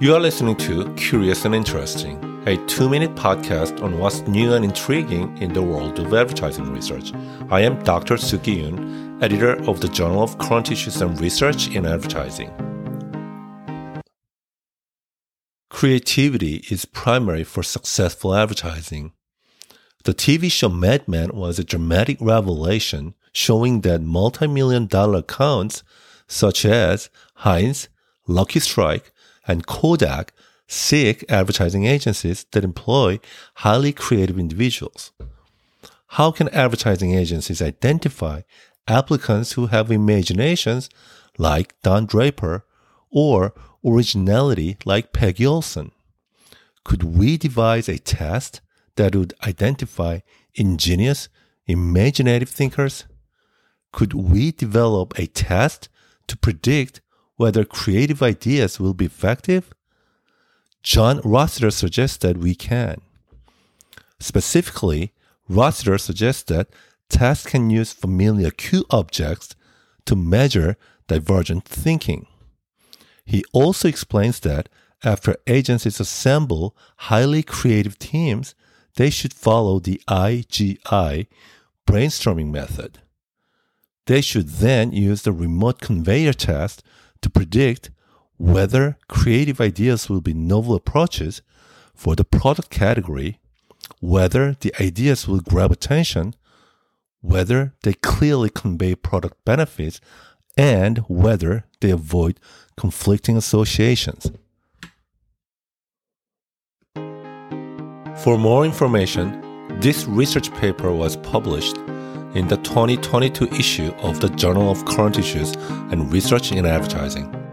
You are listening to Curious and Interesting, a two minute podcast on what's new and intriguing in the world of advertising research. I am Dr. Suki Yoon, editor of the Journal of Current Issues and Research in Advertising. Creativity is primary for successful advertising. The TV show Mad Men was a dramatic revelation showing that multi million dollar accounts such as Heinz, Lucky Strike, and Kodak seek advertising agencies that employ highly creative individuals. How can advertising agencies identify applicants who have imaginations like Don Draper or originality like Peggy Olson? Could we devise a test that would identify ingenious, imaginative thinkers? Could we develop a test to predict whether creative ideas will be effective? John Rossiter suggests that we can. Specifically, Rossiter suggests that tests can use familiar cue objects to measure divergent thinking. He also explains that after agencies assemble highly creative teams, they should follow the IGI brainstorming method. They should then use the remote conveyor test to predict whether creative ideas will be novel approaches for the product category, whether the ideas will grab attention, whether they clearly convey product benefits, and whether they avoid conflicting associations. For more information, this research paper was published in the 2022 issue of the Journal of Current Issues and Research in Advertising.